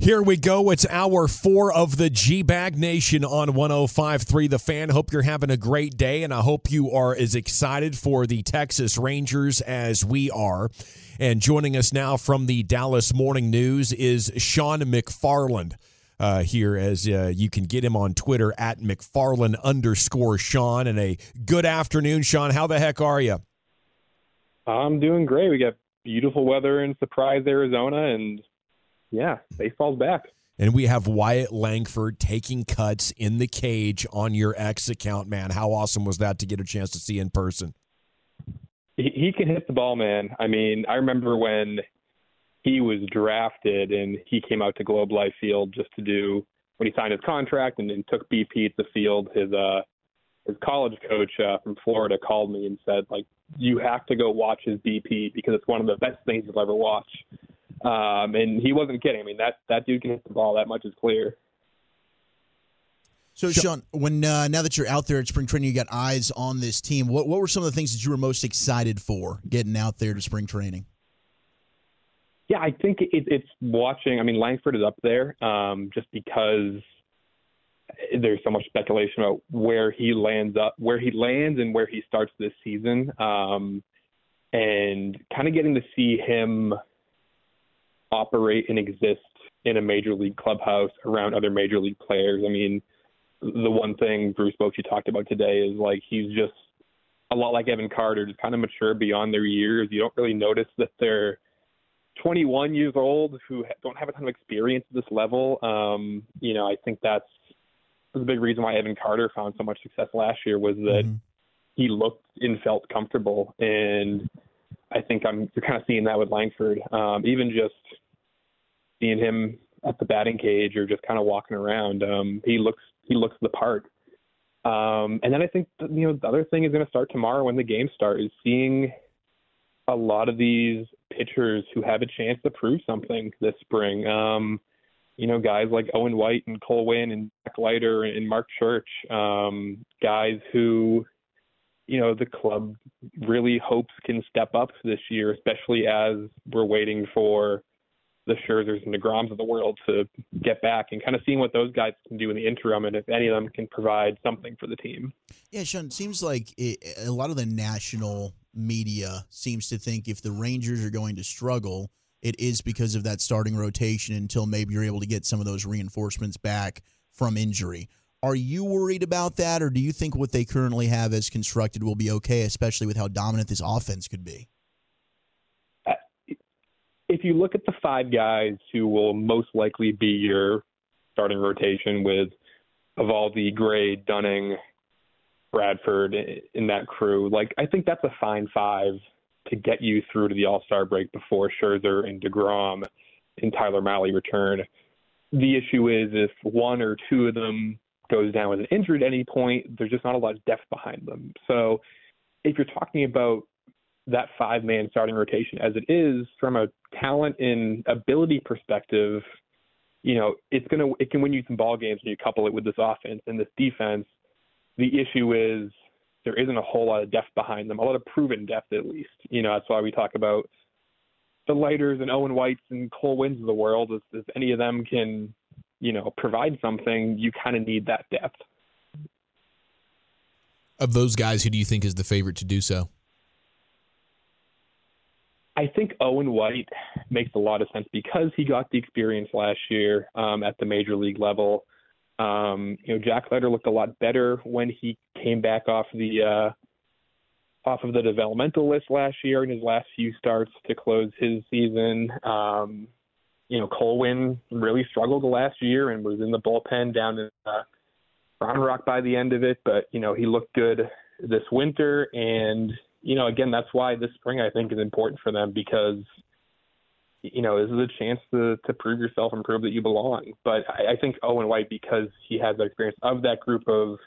Here we go. It's hour four of the G Bag Nation on 105.3 The Fan. Hope you're having a great day, and I hope you are as excited for the Texas Rangers as we are. And joining us now from the Dallas Morning News is Shawn McFarland. Uh, here, as uh, you can get him on Twitter at McFarland underscore Shawn. And a good afternoon, Shawn. How the heck are you? I'm doing great. We got beautiful weather in Surprise, Arizona, and yeah, baseball's back. And we have Wyatt Langford taking cuts in the cage on your X account, man. How awesome was that to get a chance to see in person? He, he can hit the ball, man. I mean, I remember when he was drafted and he came out to Globe Life Field just to do when he signed his contract and, and took BP at the field. His uh, his college coach uh, from Florida called me and said, like, you have to go watch his BP because it's one of the best things you'll ever watch. Um, and he wasn't kidding. I mean, that that dude can hit the ball. That much is clear. So, Shawn, when uh, now that you're out there at spring training, you got eyes on this team. What what were some of the things that you were most excited for getting out there to spring training? Yeah, I think it, it's watching. I mean, Langford is up there um, just because there's so much speculation about where he lands up, where he lands, and where he starts this season. Um, and kind of getting to see him operate and exist in a major league clubhouse around other major league players. I mean, the one thing Bruce Bochy talked about today is like he's just a lot like Evan Carter, just kind of mature beyond their years. You don't really notice that they're 21 years old who don't have a ton of experience at this level. Um, you know, I think that's the big reason why Evan Carter found so much success last year was that mm-hmm. he looked and felt comfortable and I think I'm you're kind of seeing that with Langford. Um, even just seeing him at the batting cage or just kind of walking around, um, he looks he looks the part. Um, and then I think you know the other thing is going to start tomorrow when the game starts is seeing a lot of these pitchers who have a chance to prove something this spring. Um, you know, guys like Owen White and Cole Winn and Jack Leiter and Marc Church, um, guys who you know the club really hopes can step up this year, especially as we're waiting for the Scherzers and the Degroms of the world to get back and kind of seeing what those guys can do in the interim and if any of them can provide something for the team. Yeah, Shawn, it seems like it, a lot of the national media seems to think if the Rangers are going to struggle, it is because of that starting rotation until maybe you're able to get some of those reinforcements back from injury. Are you worried about that, or do you think what they currently have as constructed will be okay, especially with how dominant this offense could be? Uh, if you look at the five guys who will most likely be your starting rotation with Eovaldi, Gray, Dunning, Bradford in that crew, like I think that's a fine five to get you through to the All Star break before Scherzer and Degrom and Tyler Mahle return. The issue is if one or two of them goes down with an injury at any point, there's just not a lot of depth behind them. So if you're talking about that five man starting rotation as it is from a talent and ability perspective, you know, it's gonna it can win you some ball games when you couple it with this offense and this defense. The issue is there isn't a whole lot of depth behind them, a lot of proven depth at least. You know, that's why we talk about the Leiters and Owen Whites and Cole Winns of the world. If, if any of them can, you know, provide something, you kind of need that depth. Of those guys, who do you think is the favorite to do so? I think Owen White makes a lot of sense because he got the experience last year um, at the major league level. Um, you know, Jack Leiter looked a lot better when he came back off the uh, off of the developmental list last year in his last few starts to close his season. Um, you know, Cole Winn really struggled the last year and was in the bullpen down in uh, Round Rock by the end of it, but you know he looked good this winter, and you know again that's why this spring I think is important for them because you know this is a chance to to prove yourself and prove that you belong. But I, I think Owen White because he has that experience of that group of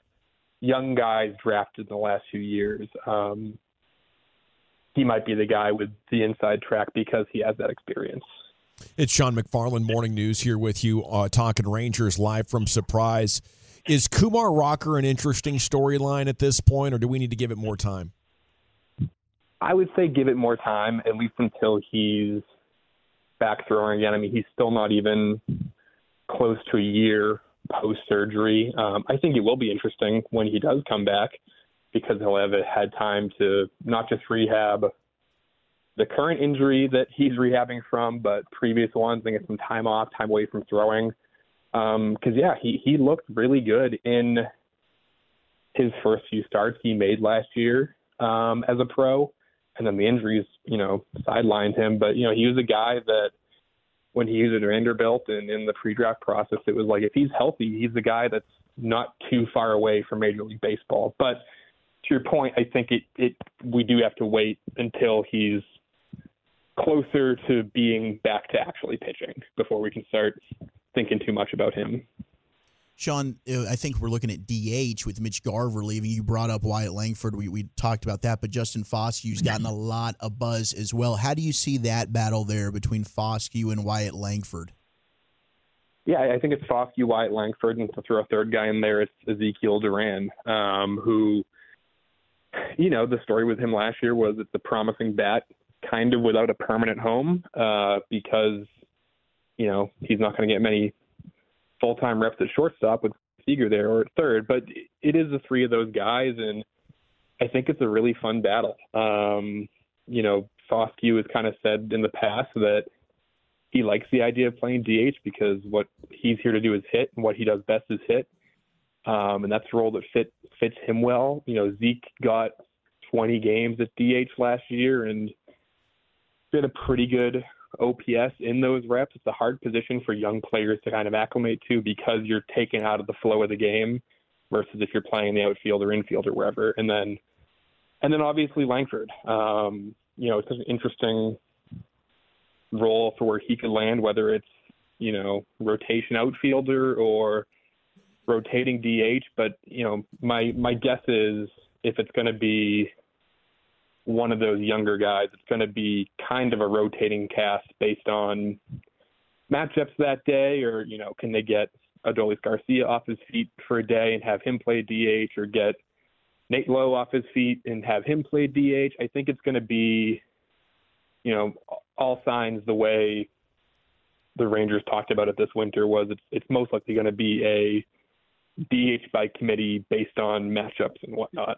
young guys drafted in the last few years. Um, he might be the guy with the inside track because he has that experience. It's Shawn McFarland, Morning News, here with you, uh, talking Rangers live from Surprise. Is Kumar Rocker an interesting storyline at this point, or do we need to give it more time? I would say give it more time, at least until he's back throwing again. I mean, he's still not even close to a year post surgery. Um, I think it will be interesting when he does come back because he'll have had time to not just rehab the current injury that he's rehabbing from, but previous ones and get some time off, time away from throwing. Because um, yeah, he he looked really good in his first few starts he made last year um, as a pro, and then the injuries, you know, sidelined him. But you know, he was a guy that when he was at Vanderbilt and in the pre-draft process, it was like if he's healthy, he's the guy that's not too far away from Major League Baseball. But to your point, I think it it we do have to wait until he's closer to being back to actually pitching before we can start thinking too much about him. Shawn, uh, I think we're looking at DH with Mitch Garver leaving. You brought up Wyatt Langford. We, we talked about that, but Justin Foscue's gotten a lot of buzz as well. How do you see that battle there between Foscue and Wyatt Langford? Yeah, I think it's Foscue, Wyatt Langford, and to throw a third guy in there, it's Ezekiel Duran, um, who, you know, the story with him last year was it's a promising bat, kind of without a permanent home, uh, because, you know, he's not going to get many full time reps at shortstop with Seager there or at third. But it is the three of those guys, and I think it's a really fun battle. Um, you know, Foscue has kind of said in the past that he likes the idea of playing DH because what he's here to do is hit, and what he does best is hit. Um, and that's a role that fit fits him well. You know, Zeke got 20 games at DH last year and did a pretty good OPS in those reps. It's a hard position for young players to kind of acclimate to because you're taken out of the flow of the game versus if you're playing the outfield or infield or wherever. And then, and then obviously Langford. Um, you know, it's an interesting role for where he could land, whether it's you know rotation outfielder or rotating DH. But you know, my my guess is if it's going to be one of those younger guys. It's going to be kind of a rotating cast based on matchups that day, or you know, can they get Adolis Garcia off his feet for a day and have him play DH, or get Nate Lowe off his feet and have him play DH? I think it's going to be, you know, all signs the way the Rangers talked about it this winter was it's it's most likely going to be a DH by committee based on matchups and whatnot.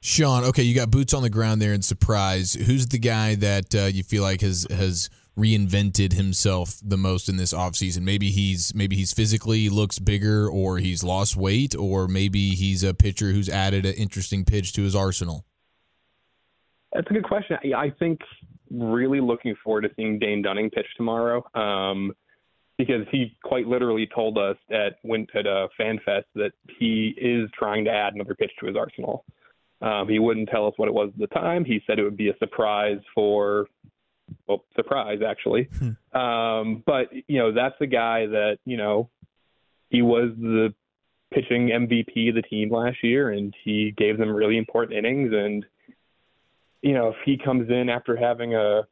Shawn, okay, you got boots on the ground there in surprise. Who's the guy that uh, you feel like has has reinvented himself the most in this offseason? Maybe he's maybe he's physically looks bigger or he's lost weight or maybe he's a pitcher who's added an interesting pitch to his arsenal. That's a good question. I think really looking forward to seeing Dane Dunning pitch tomorrow. Um, because he quite literally told us at went at a fan fest that he is trying to add another pitch to his arsenal. Um, he wouldn't tell us what it was at the time. He said it would be a surprise for, well, surprise actually. Hmm. Um, but you know, that's the guy that you know, he was the pitching MVP of the team last year, and he gave them really important innings. And you know, if he comes in after having a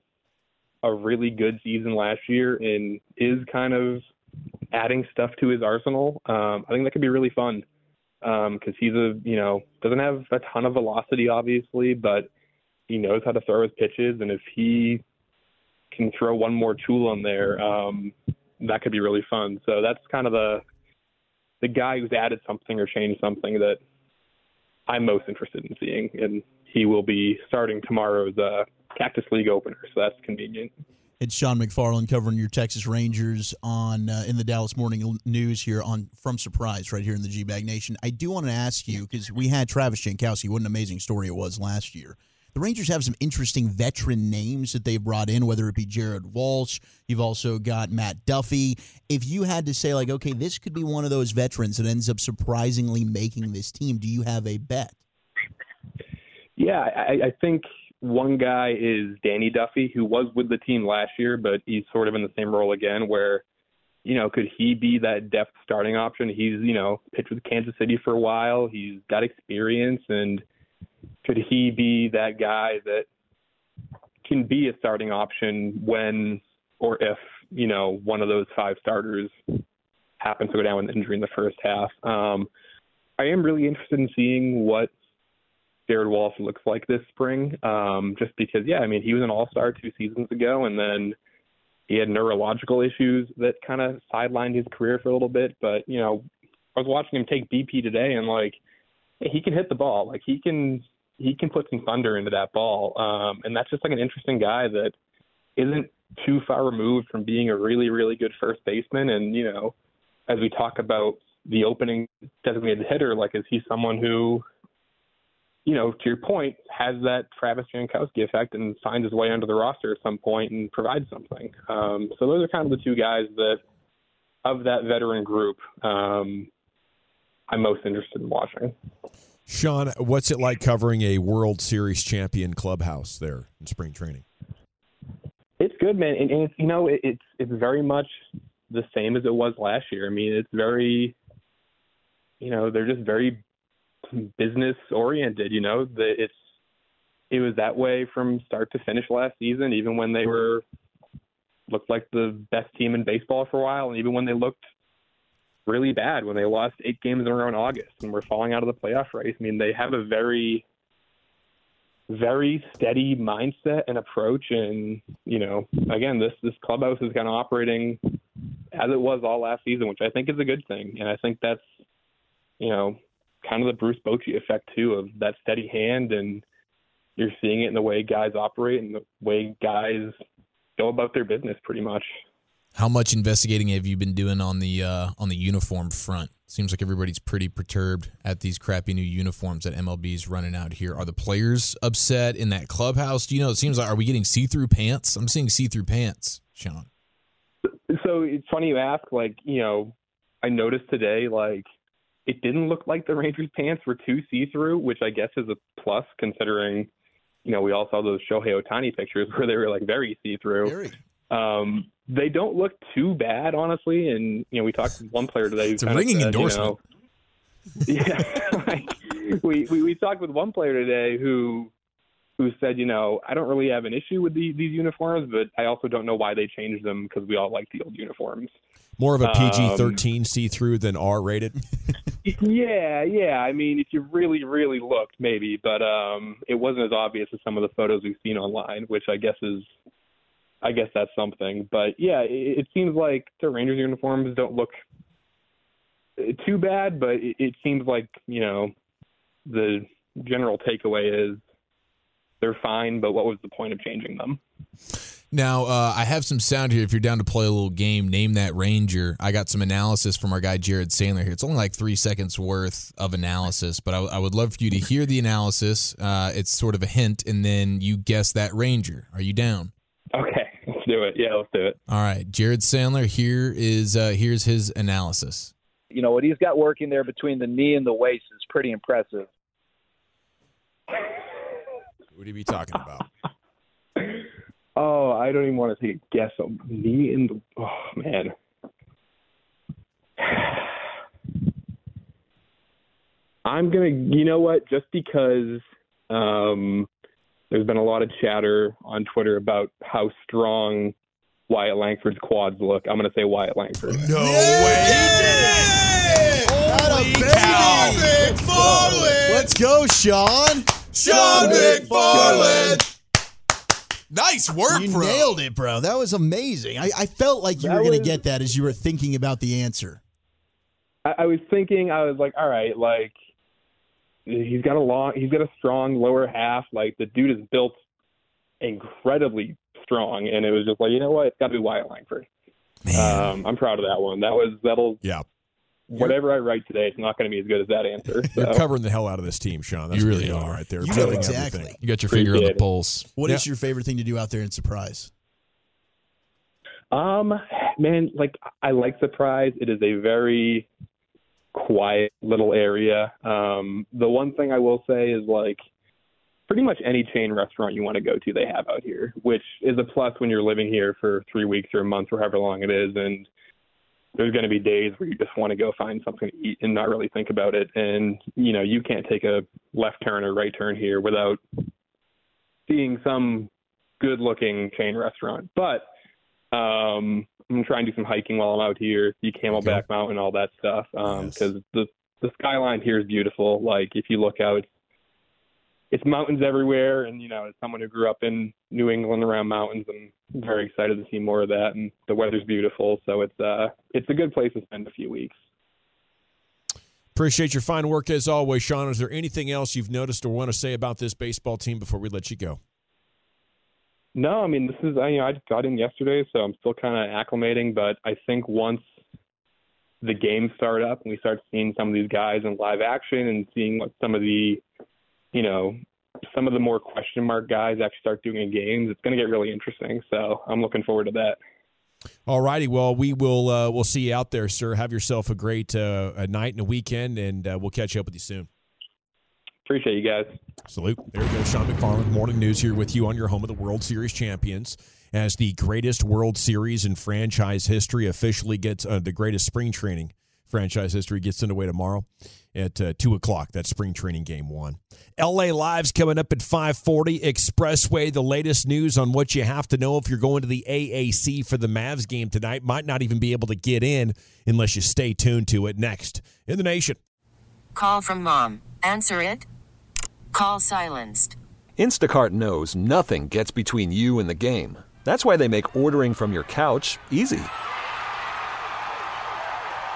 a really good season last year and is kind of adding stuff to his arsenal, um, I think that could be really fun because um, he's a you know doesn't have a ton of velocity, obviously, but he knows how to throw his pitches, and if he can throw one more tool on there, um, that could be really fun. So that's kind of the the guy who's added something or changed something that I'm most interested in seeing, and he will be starting tomorrow's uh, Cactus League opener, so that's convenient. It's Shawn McFarland covering your Texas Rangers on uh, in the Dallas Morning News here on from Surprise right here in the G Bag Nation. I do want to ask you because we had Travis Jankowski. What an amazing story it was last year. The Rangers have some interesting veteran names that they've brought in, whether it be Jared Walsh. You've also got Matt Duffy. If you had to say, like, okay, this could be one of those veterans that ends up surprisingly making this team, do you have a bet? Yeah, I, I think one guy is Danny Duffy, who was with the team last year, but he's sort of in the same role again, where you know, could he be that depth starting option? He's, you know, pitched with Kansas City for a while. He's got experience and could he be that guy that can be a starting option when or if you know one of those five starters happens to go down with an injury in the first half? Um, I am really interested in seeing what Jared Walsh looks like this spring, um, just because yeah, I mean he was an All Star two seasons ago, and then he had neurological issues that kind of sidelined his career for a little bit. But you know, I was watching him take BP today, and like he can hit the ball, like he can he can put some thunder into that ball. Um, and that's just like an interesting guy that isn't too far removed from being a really, really good first baseman. And, you know, as we talk about the opening designated hitter, like, is he someone who, you know, to your point, has that Travis Jankowski effect and finds his way under the roster at some point and provides something? Um, so those are kind of the two guys that, of that veteran group, um, I'm most interested in watching. Shawn, what's it like covering a World Series champion clubhouse there in spring training? It's good, man, and, and it's you know it, it's it's very much the same as it was last year. I mean, it's very, you know, they're just very business oriented. You know, that it's it was that way from start to finish last season, even when they were looked like the best team in baseball for a while, and even when they looked really bad when they lost eight games in a row in August and were falling out of the playoff race. I mean, they have a very, very steady mindset and approach. And, you know, again, this, this clubhouse is kind of operating as it was all last season, which I think is a good thing. And I think that's, you know, kind of the Bruce Bochy effect, too, of that steady hand. And you're seeing it in the way guys operate and the way guys go about their business pretty much. How much investigating have you been doing on the uh, on the uniform front? Seems like everybody's pretty perturbed at these crappy new uniforms that MLB's running out here. Are the players upset in that clubhouse? Do you know? It seems like are we getting see through pants? I'm seeing see through pants, Shawn. So it's funny you ask. Like you know, I noticed today like it didn't look like the Rangers pants were too see through, which I guess is a plus considering you know we all saw those Shohei Ohtani pictures where they were like very see through. Um, they don't look too bad, honestly. And you know, we talked to one player today. It's a ringing said, endorsement. You know, yeah, like, we, we we talked with one player today who who said, you know, I don't really have an issue with the, these uniforms, but I also don't know why they changed them because we all like the old uniforms. More of a PG thirteen um, see through than R rated. yeah, yeah. I mean, if you really, really looked, maybe, but um, it wasn't as obvious as some of the photos we've seen online, which I guess is I guess that's something. But yeah, it, it seems like the Rangers uniforms don't look too bad, but it, it seems like you know the general takeaway is they're fine. But what was the point of changing them? Now, uh, I have some sound here. If you're down to play a little game, name that Ranger. I got some analysis from our guy Jared Sandler here. It's only like three seconds worth of analysis, but I, I would love for you to hear the analysis. Uh, it's sort of a hint, and then you guess that Ranger. Are you down? Okay let's do it. Yeah, let's do it. All right, Jared Sandler. Here is uh, here's his analysis. You know what he's got working there between the knee and the waist is pretty impressive. What are you be talking about? oh, I don't even want to take a guess. On knee and the oh man. I'm gonna, you know what? Just because um, there's been a lot of chatter on Twitter about how strong Wyatt Langford's quads look. I'm going to say Wyatt Langford. No way! Holy cow! McFarland. Let's go, Shawn. Shawn McFarland. Nice work, You bro. nailed it, bro. That was amazing. I, I felt like you That were going to get that as you were thinking about the answer. I, I was thinking, I was like, all right, like he's got a long, he's got a strong lower half. Like the dude is built incredibly strong, and it was just like, you know what, it's got to be Wyatt Langford. Um, I'm proud of that one. That was that'll Yeah. Whatever I write today, it's not going to be as good as that answer. You're covering the hell out of this team, Shawn. That's You really you're right there. You know exactly. everything. You got your finger on the Appreciate it. pulse. What is Yeah. your favorite thing to do out there in Surprise? Um, man, like I like Surprise. It is a very quiet little area. Um, the one thing I will say is like pretty much any chain restaurant you want to go to, they have out here, which is a plus when you're living here for three weeks or a month or however long it is. And there's going to be days where you just want to go find something to eat and not really think about it. And you know, you can't take a left turn or right turn here without seeing some good-looking chain restaurant. But um, I'm trying to do some hiking while I'm out here, see Camelback Mountain, all that stuff. Um, because the the skyline here is beautiful. Like if you look out, it's, mountains everywhere, and you know, as someone who grew up in New England around mountains, I'm very excited to see more of that. And the weather's beautiful, so it's uh, it's a good place to spend a few weeks. Appreciate your fine work as always, Shawn. Is there anything else you've noticed or want to say about this baseball team before we let you go? No, I mean this is I you know I just got in yesterday, so I'm still kind of acclimating. But I think once the games start up and we start seeing some of these guys in live action and seeing what some of the, you know, some of the more question mark guys actually start doing in games, it's going to get really interesting. So I'm looking forward to that. All righty. Well, we will uh, we'll see you out there, sir. Have yourself a great uh, a night and a weekend, and uh, we'll catch up with you soon. Appreciate you guys. Salute. There you go. Shawn McFarland, Morning News here with you on your home of the World Series champions. As the greatest World Series in franchise history officially gets uh, the greatest spring training franchise history gets underway tomorrow at uh, 2 o'clock. That's spring training game one. LA Live's coming up at 540. Expressway, the latest news on what you have to know if you're going to the AAC for the Mavs game tonight. Might not even be able to get in unless you stay tuned to it next in the nation. Call from mom. Answer it. Call silenced. Instacart knows nothing gets between you and the game. That's why they make ordering from your couch easy.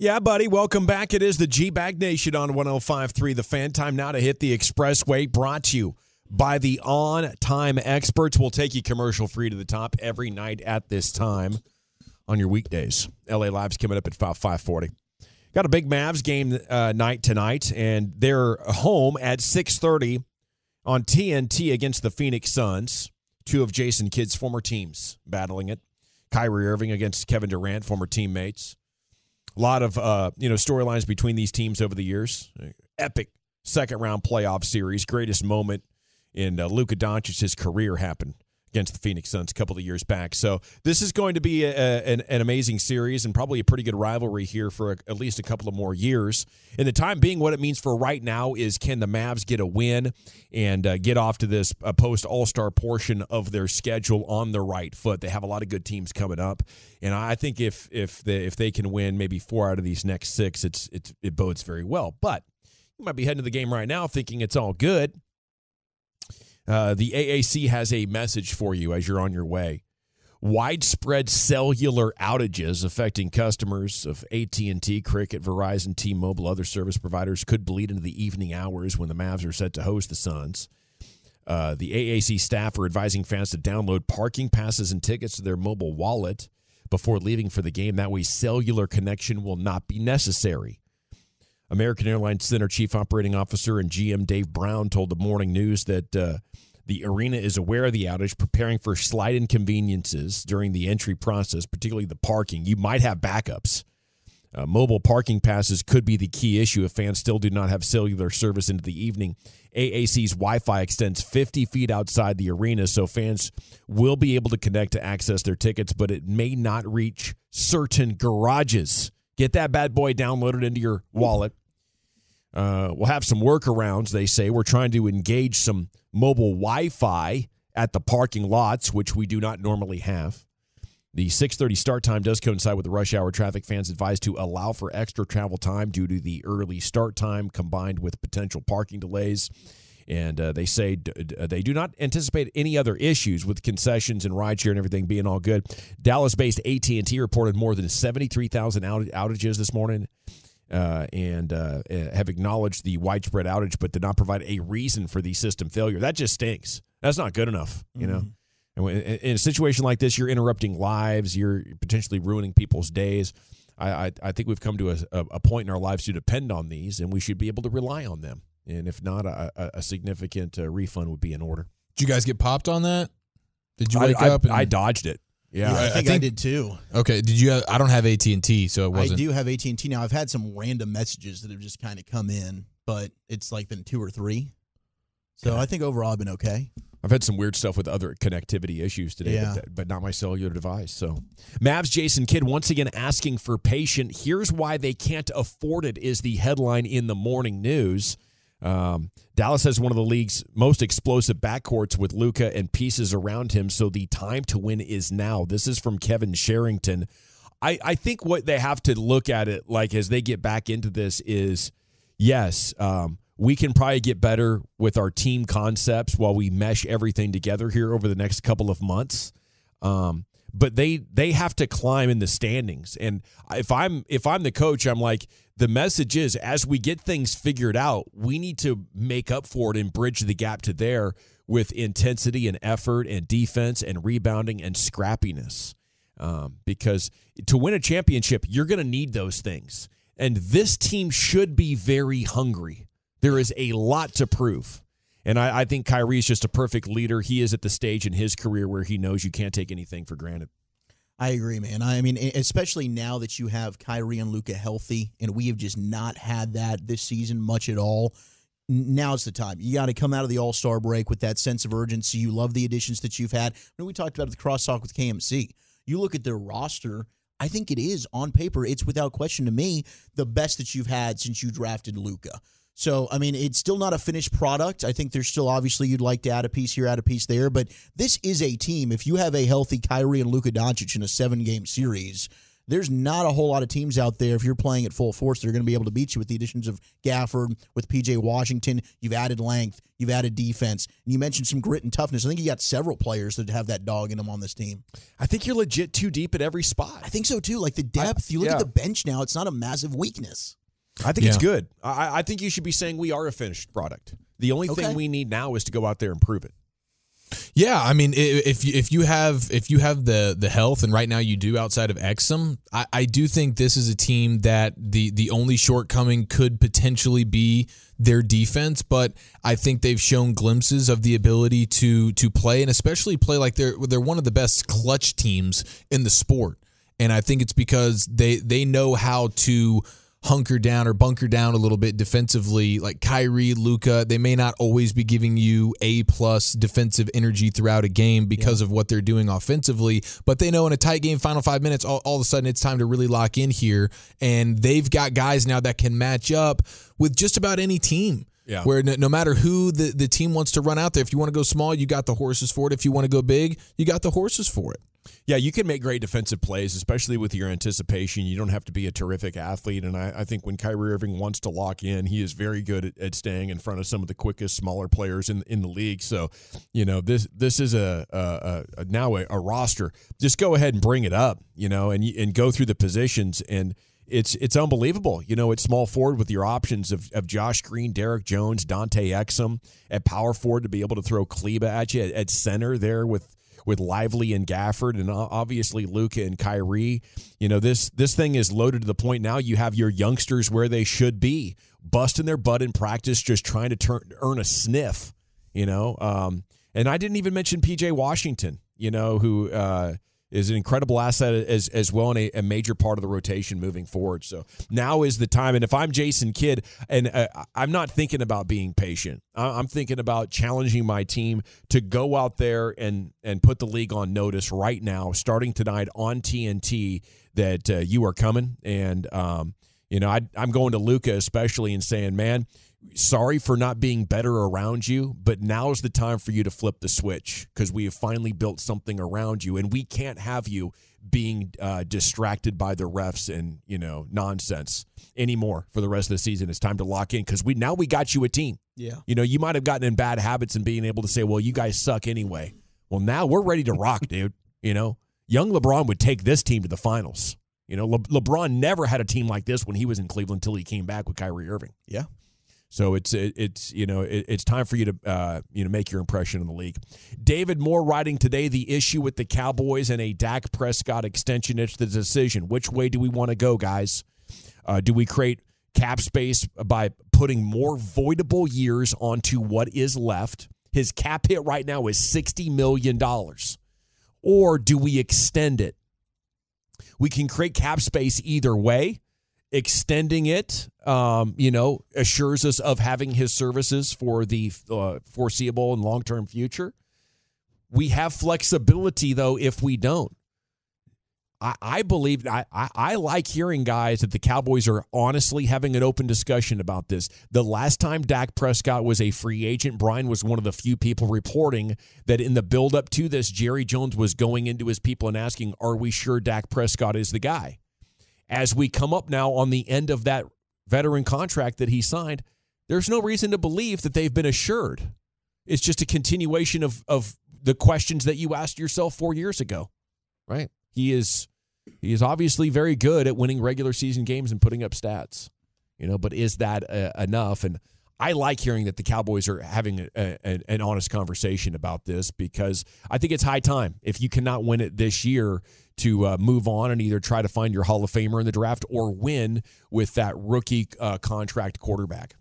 Yeah, buddy. Welcome back. It is the G Bag Nation on 105.3 The Fan. Time now to hit the expressway. Brought to you by the On Time Experts. We'll take you commercial free to the top every night at this time on your weekdays. LA Live's coming up at about 540. Got a big Mavs game uh, night tonight, and they're home at 630 on TNT against the Phoenix Suns. Two of Jason Kidd's former teams battling it. Kyrie Irving against Kevin Durant, former teammates. Lot of uh, you know storylines between these teams over the years. Epic second round playoff series. Greatest moment in uh, Luka Doncic's career happened against the Phoenix Suns a couple of years back. So this is going to be a, an, an, amazing series and probably a pretty good rivalry here for a, at least a couple of more years. In the time being, what it means for right now is can the Mavs get a win and uh, get off to this uh, post All Star portion of their schedule on the right foot? They have a lot of good teams coming up, and I think if if they if they can win maybe four out of these next six, it's, it's it bodes very well. But you might be heading to the game right now thinking it's all good uh, the AAC has a message for you as you're on your way. Widespread cellular outages affecting customers of AT&T, Cricket, Verizon, T-Mobile, other service providers could bleed into the evening hours when the Mavs are set to host the Suns. Uh, the AAC staff are advising fans to download parking passes and tickets to their mobile wallet before leaving for the game. That way, cellular connection will not be necessary. American Airlines Center Chief Operating Officer and GM Dave Brown told the Morning News that uh, the arena is aware of the outage, preparing for slight inconveniences during the entry process, particularly the parking. You might have backups. Uh, mobile parking passes could be the key issue if fans still do not have cellular service into the evening. AAC's Wi Fi extends 50 feet outside the arena, so fans will be able to connect to access their tickets, but it may not reach certain garages. Get that bad boy downloaded into your wallet. Uh, we'll have some workarounds, they say. We're trying to engage some mobile Wi Fi at the parking lots, which we do not normally have. The 6:30 start time does coincide with the rush hour traffic. Fans advised to allow for extra travel time due to the early start time combined with potential parking delays. And uh, they say d- d- they do not anticipate any other issues with concessions and rideshare and everything being all good. Dallas-based AT&T reported more than 73,000 outages this morning uh, and uh, uh, have acknowledged the widespread outage, but did not provide a reason for the system failure. That just stinks. That's not good enough, you mm-hmm. know. And in a situation like this, you're interrupting lives. You're potentially ruining people's days. I, I, I think we've come to a, a, point in our lives to depend on these, and we should be able to rely on them. And if not, a, a significant uh, refund would be in order. Did you guys get popped on that? Did you wake I, up? And- I dodged it. Yeah, yeah I, think I, think I, did too. Okay, did you? Have, I don't have AT and T, so it wasn't. I do have AT and T now. I've had some random messages that have just kind of come in, but it's like been two or three. So okay. I think overall I've been okay. I've had some weird stuff with other connectivity issues today, yeah. but, but, not my cellular device. So, Mavs Jason Kidd once again asking for patient. Here's why they can't afford it is the headline in the morning news. Um, Dallas has one of the league's most explosive backcourts with Luka and pieces around him, so the time to win is now. This is from Kevin Sherrington. I, I think what they have to look at it like as they get back into this is yes, um, we can probably get better with our team concepts while we mesh everything together here over the next couple of months. Um, but they they have to climb in the standings. And if i'm if i'm the coach i'm like the message is as we get things figured out we need to make up for it and bridge the gap to there with intensity and effort and defense and rebounding and scrappiness. Um, because to win a championship you're going to need those things. And this team should be very hungry. There is a lot to prove and I, I think Kyrie is just a perfect leader. He is at the stage in his career where he knows you can't take anything for granted. I agree, man. I mean, especially now that you have Kyrie and Luka healthy, and we have just not had that this season much at all. Now's the time. You got to come out of the All Star break with that sense of urgency. You love the additions that you've had. When we talked about the crosstalk with KMC, you look at their roster. I think it is on paper. It's without question to me the best that you've had since you drafted Luka. So, I mean, it's still not a finished product. I think there's still obviously you'd like to add a piece here, add a piece there, but this is a team. If you have a healthy Kyrie and Luka Doncic in a seven game series, there's not a whole lot of teams out there if you're playing at full force they're going to be able to beat you with the additions of Gafford, with PJ Washington. You've added length, you've added defense, and you mentioned some grit and toughness. I think you got several players that have that dog in them on this team. I think you're legit too deep at every spot. I think so too. Like the depth, I, you look yeah. at the bench now, it's not a massive weakness. I think yeah. it's good. I, I, think you should be saying we are a finished product. The only okay. thing we need now is to go out there and prove it. Yeah, I mean, if you, if you have if you have the the health, and right now you do outside of Exum, I, I do think this is a team that the the only shortcoming could potentially be their defense, but I think they've shown glimpses of the ability to to play and especially play like they're they're one of the best clutch teams in the sport. And I think it's because they they know how to hunker down or bunker down a little bit defensively, like Kyrie, Luka, they may not always be giving you a plus defensive energy throughout a game because yeah. of what they're doing offensively. But they know in a tight game, final five minutes, all, all of a sudden it's time to really lock in here. And they've got guys now that can match up with just about any team. Yeah. Where no, no, matter who the, the team wants to run out there, if you want to go small, you got the horses for it. If you want to go big, you got the horses for it. Yeah, you can make great defensive plays, especially with your anticipation. You don't have to be a terrific athlete. And I, I think when Kyrie Irving wants to lock in, he is very good at, at, staying in front of some of the quickest, smaller players in in the league. So, you know, this this is a, a, a now a, a, roster. Just go ahead and bring it up, you know, and and go through the positions and. It's it's unbelievable, you know. It's small forward with your options of, of Josh Green, Derrick Jones, Dante Exum at power forward to be able to throw Kleber at you at, at center there with with Lively and Gafford and obviously Luka and Kyrie. You know, this this thing is loaded to the point now you have your youngsters where they should be, busting their butt in practice, just trying to turn earn a sniff, you know. Um, and I didn't even mention PJ Washington, you know, who uh, is an incredible asset as as well and a, a, major part of the rotation moving forward. So now is the time. And if I'm Jason Kidd, and uh, I'm not thinking about being patient, I'm thinking about challenging my team to go out there and and put the league on notice right now, starting tonight on TNT, that uh, you are coming. And um, you know, I, I'm going to Luka especially and saying, man sorry for not being better around you, but now's the time for you to flip the switch because we have finally built something around you, and we can't have you being uh, distracted by the refs and you know nonsense anymore for the rest of the season. It's time to lock in because we now we got you a team. Yeah, you know you might have gotten in bad habits and being able to say, well, you guys suck anyway. Well, now we're ready to rock, dude. You know, young LeBron would take this team to the finals. You know, Le- LeBron never had a team like this when he was in Cleveland until he came back with Kyrie Irving. Yeah. So it's it's you know it's time for you to uh, you know make your impression in the league. David Moore writing today the issue with the Cowboys and a Dak Prescott extension. It's the decision. Which way do we want to go, guys? Uh, do we create cap space by putting more voidable years onto what is left? His cap hit right now is sixty million dollars, or do we extend it? We can create cap space either way extending it, um, you know, assures us of having his services for the uh, foreseeable and long term future. We have flexibility, though, if we don't. I, I believe I, I, I like hearing guys that the Cowboys are honestly having an open discussion about this. The last time Dak Prescott was a free agent, Brian was one of the few people reporting that in the buildup to this, Jerry Jones was going into his people and asking, Are we sure Dak Prescott is the guy? As we come up now on the end of that veteran contract that he signed, there's no reason to believe that they've been assured. It's just a continuation of of the questions that you asked yourself four years ago, right? He is he is obviously very good at winning regular season games and putting up stats, you know. But is that uh, enough? And I like hearing that the Cowboys are having a, a, an honest conversation about this because I think it's high time. If you cannot win it this year, to uh, move on and either try to find your Hall of Famer in the draft or win with that rookie uh, contract quarterback.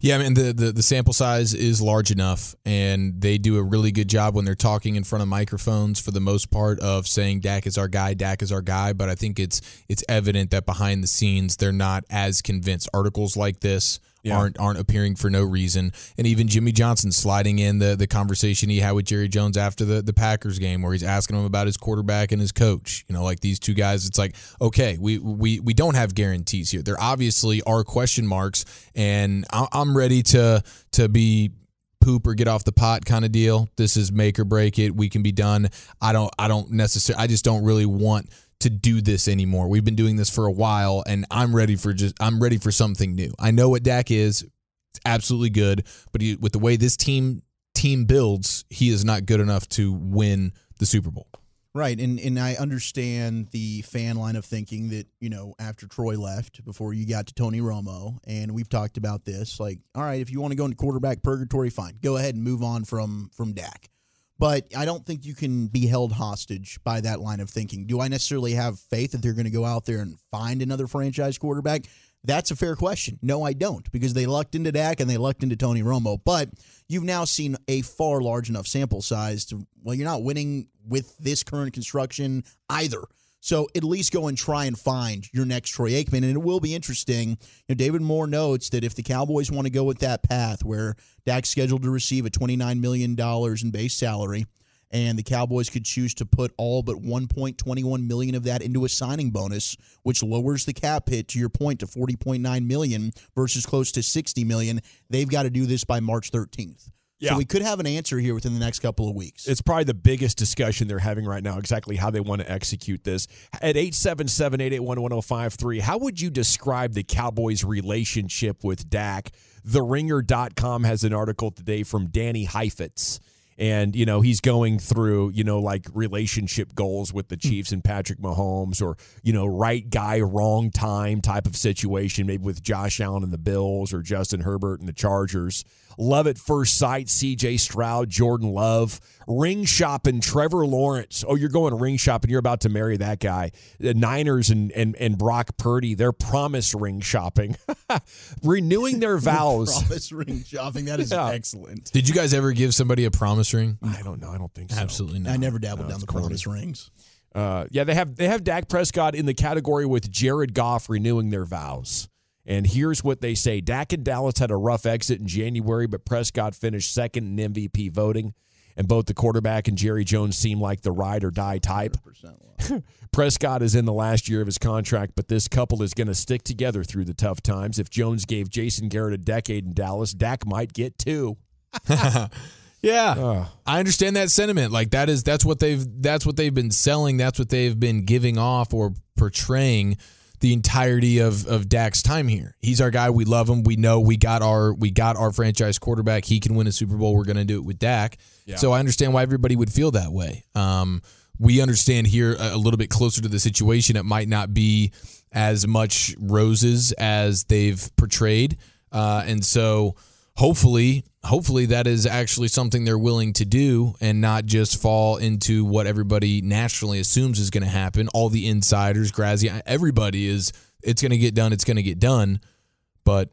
Yeah, I mean the, the the sample size is large enough, and they do a really good job when they're talking in front of microphones for the most part of saying Dak is our guy, Dak is our guy. But I think it's it's evident that behind the scenes they're not as convinced. Articles like this yeah. aren't aren't appearing for no reason. And even Jimmy Johnson sliding in the the conversation he had with Jerry Jones after the the Packers game, where he's asking him about his quarterback and his coach. You know, like these two guys. It's like okay, we we we don't have guarantees here. There obviously are question marks, and I'm ready to to be poop or get off the pot kind of deal. This is make or break it. We can be done. I don't I don't necessarily I just don't really want to do this anymore. We've been doing this for a while and I'm ready for just I'm ready for something new. I know what Dak is. It's absolutely good, but he, with the way this team team builds, he is not good enough to win the Super Bowl. Right, and and I understand the fan line of thinking that you know after Troy left, before you got to Tony Romo, and we've talked about this. Like, all right, if you want to go into quarterback purgatory, fine, go ahead and move on from from Dak. But I don't think you can be held hostage by that line of thinking. Do I necessarily have faith that they're going to go out there and find another franchise quarterback? That's a fair question. No, I don't, because they lucked into Dak and they lucked into Tony Romo. But you've now seen a far large enough sample size to, well, you're not winning with this current construction either. So at least go and try and find your next Troy Aikman. And it will be interesting. You know, David Moore notes that if the Cowboys want to go with that path where Dak's scheduled to receive a $29 million in base salary, and the Cowboys could choose to put all but 1.21 million of that into a signing bonus, which lowers the cap hit to your point to 40.9 million versus close to 60 million. They've got to do this by March 13th. Yeah. So we could have an answer here within the next couple of weeks. It's probably the biggest discussion they're having right now, exactly how they want to execute this. At 877 881 1053, how would you describe the Cowboys' relationship with Dak? TheRinger.com has an article today from Danny Heifetz. And, you know, he's going through, you know, like relationship goals with the hmm. Chiefs and Patrick Mahomes or, you know, right guy, wrong time type of situation, maybe with Josh Allen and the Bills or Justin Herbert and the Chargers. Love at first sight, CJ Stroud, Jordan Love, ring shopping, Trevor Lawrence. Oh, you're going ring shopping. You're about to marry that guy. The Niners and, and, and Brock Purdy, they're promised ring shopping, renewing their vows. promise ring shopping. That is Yeah. excellent. Did you guys ever give somebody a promise ring? I don't know. I don't think so. Absolutely not. I never dabbled No, down it's the promise rings. Uh, yeah, they have they have Dak Prescott in the category with Jared Goff renewing their vows. And here's what they say: Dak and Dallas had a rough exit in January, but Prescott finished second in MVP voting. And both the quarterback and Jerry Jones seem like the ride or die type. Prescott is in the last year of his contract, but this couple is going to stick together through the tough times. If Jones gave Jason Garrett a decade in Dallas, Dak might get two. Yeah. I understand that sentiment. Like that is that's what they've that's what they've been selling. That's what they've been giving off or portraying the entirety of of Dak's time here. He's our guy. We love him. We know we got our we got our franchise quarterback. He can win a Super Bowl. We're going to do it with Dak. Yeah. So I understand why everybody would feel that way. Um, we understand here a, a little bit closer to the situation. It might not be as much roses as they've portrayed, uh, and so hopefully hopefully that is actually something they're willing to do and not just fall into what everybody naturally assumes is going to happen. All the insiders Grazia everybody is it's going to get done it's going to get done but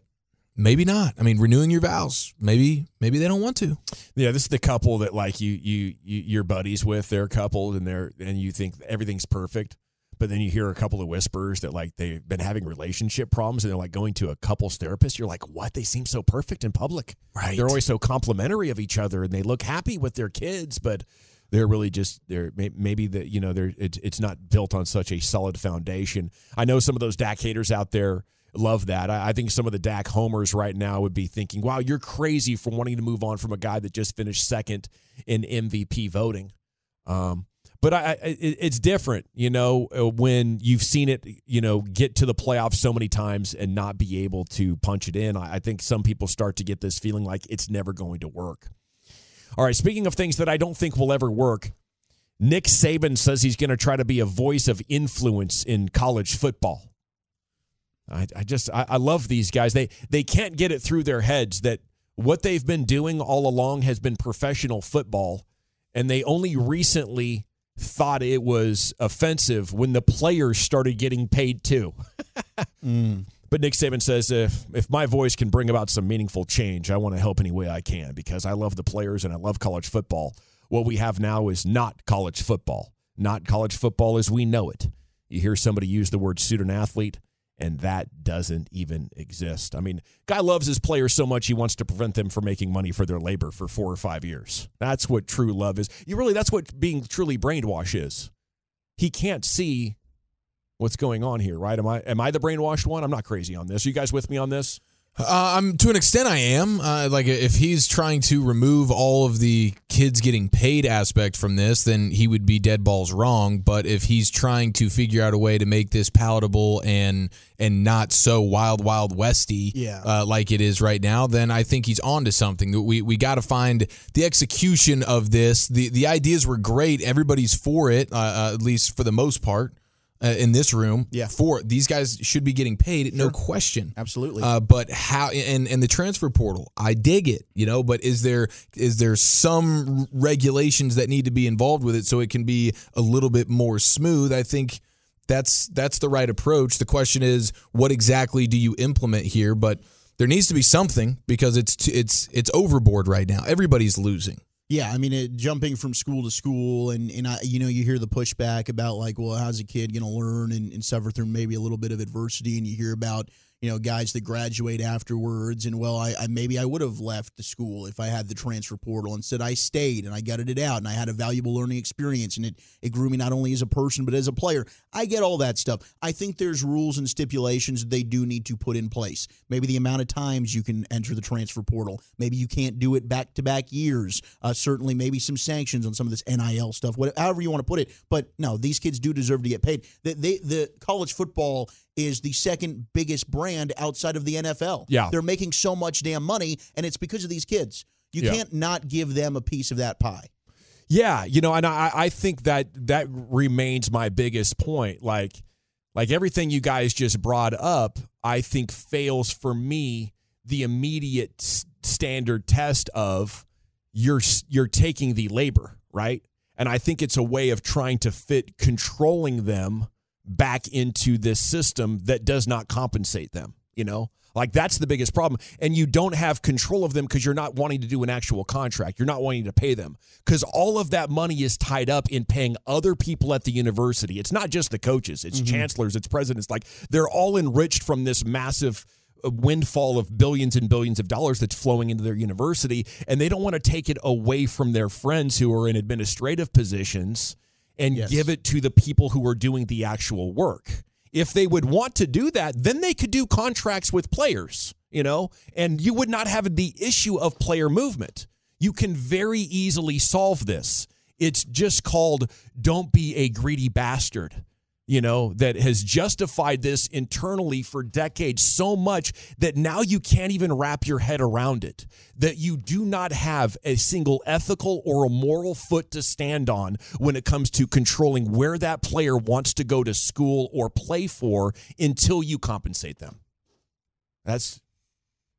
maybe not. I mean renewing your vows maybe maybe they don't want to. Yeah, this is the couple that like you you, you you're buddies with. They're coupled and they're and you think everything's perfect, but then you hear a couple of whispers that like they've been having relationship problems and they're like going to a couples therapist. You're like, what? They seem so perfect in public. Right. They're always so complimentary of each other and they look happy with their kids, but they're really just they're maybe that you know they're it's it's not built on such a solid foundation. I know some of those Dak haters out there love that. I, I think some of the Dak homers right now would be thinking, "Wow, you're crazy for wanting to move on from a guy that just finished second in MVP voting." Um, but I, I it's different, you know, uh, when you've seen it, you know, get to the playoffs so many times and not be able to punch it in. I, I think some people start to get this feeling like it's never going to work. All right, speaking of things that I don't think will ever work, Nick Saban says he's going to try to be a voice of influence in college football. I, I just I, I love these guys. They they can't get it through their heads that what they've been doing all along has been professional football, and they only recently thought it was offensive when the players started getting paid too. Mm. But Nick Saban says if if my voice can bring about some meaningful change, I want to help any way I can because I love the players and I love college football. What we have now is not college football, not college football as we know it. You hear somebody use the word student athlete, and that doesn't even exist. I mean, guy loves his players so much he wants to prevent them from making money for their labor for four or five years. That's what true love is. You really that's what being truly brainwashed is. He can't see what's going on here, right? Am I am I the brainwashed one? I'm not crazy on this. Are you guys with me on this? Uh, I'm to an extent I am. Uh, like if he's trying to remove all of the kids getting paid aspect from this, then he would be dead balls wrong. But if he's trying to figure out a way to make this palatable and and not so wild wild westy, Yeah. uh, like it is right now, then I think he's on to something. We we got to find the execution of this. the The ideas were great. Everybody's for it, uh, uh, at least for the most part. Uh, in this room, Yeah. for these guys should be getting paid, no question. Absolutely. Uh, but how and and the transfer portal, I dig it, you know. But is there is there some regulations that need to be involved with it so it can be a little bit more smooth? I think that's that's the right approach. The question is, what exactly do you implement here? But there needs to be something because it's it's it's overboard right now. Everybody's losing. Yeah, I mean, it, jumping from school to school, and and I, you know, you hear the pushback about like, well, how's a kid going to learn and, and suffer through maybe a little bit of adversity, and you hear about you know guys that graduate afterwards, and well, I, I maybe I would have left the school if I had the transfer portal. Instead, I stayed and I gutted it out, and I had a valuable learning experience, and it it grew me not only as a person but as a player. I get all that stuff. I think there's rules and stipulations they do need to put in place. Maybe the amount of times you can enter the transfer portal. Maybe you can't do it back to back years. Uh, certainly, maybe some sanctions on some of this NIL stuff. Whatever, however you want to put it. But no, these kids do deserve to get paid. The, they, the college football is the second biggest brand outside of the NFL. Yeah. they're making so much damn money, and it's because of these kids. You Yeah. can't not give them a piece of that pie. Yeah, you know, and I, I think that that remains my biggest point. Like, like everything you guys just brought up, I think fails for me the immediate standard test of you're you're taking the labor right, and I think it's a way of trying to fit controlling them back into this system that does not compensate them. You know, like that's the biggest problem. And you don't have control of them because you're not wanting to do an actual contract. You're not wanting to pay them because all of that money is tied up in paying other people at the university. It's not just the coaches, it's chancellors, it's presidents. Like they're all enriched from this massive uh, windfall of billions and billions of dollars that's flowing into their university. And they don't want to take it away from their friends who are in administrative positions and Yes. give it to the people who are doing the actual work. If they would want to do that, then they could do contracts with players, you know, and you would not have the issue of player movement. You can very easily solve this. It's just called don't be a greedy bastard, you know, that has justified this internally for decades so much that now you can't even wrap your head around it. That you do not have a single ethical or a moral foot to stand on when it comes to controlling where that player wants to go to school or play for until you compensate them. That's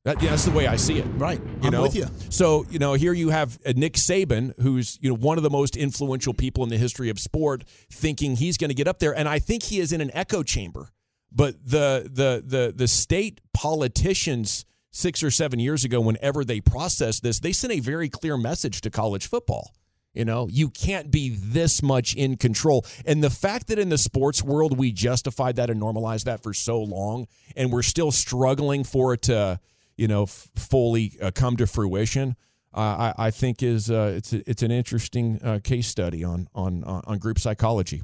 that, yeah, that's the way I see it. Right. You I'm know? with you. So, you know, here you have uh, Nick Saban, who's, you know, one of the most influential people in the history of sport, thinking he's going to get up there. And I think he is in an echo chamber. But the the the the state politicians six or seven years ago, whenever they processed this, they sent a very clear message to college football. You know, you can't be this much in control. And the fact that in the sports world we justified that and normalized that for so long, and we're still struggling for it to, you know, f- fully uh, come to fruition, uh, I, I think is uh, it's a, it's an interesting uh, case study on on on on group psychology.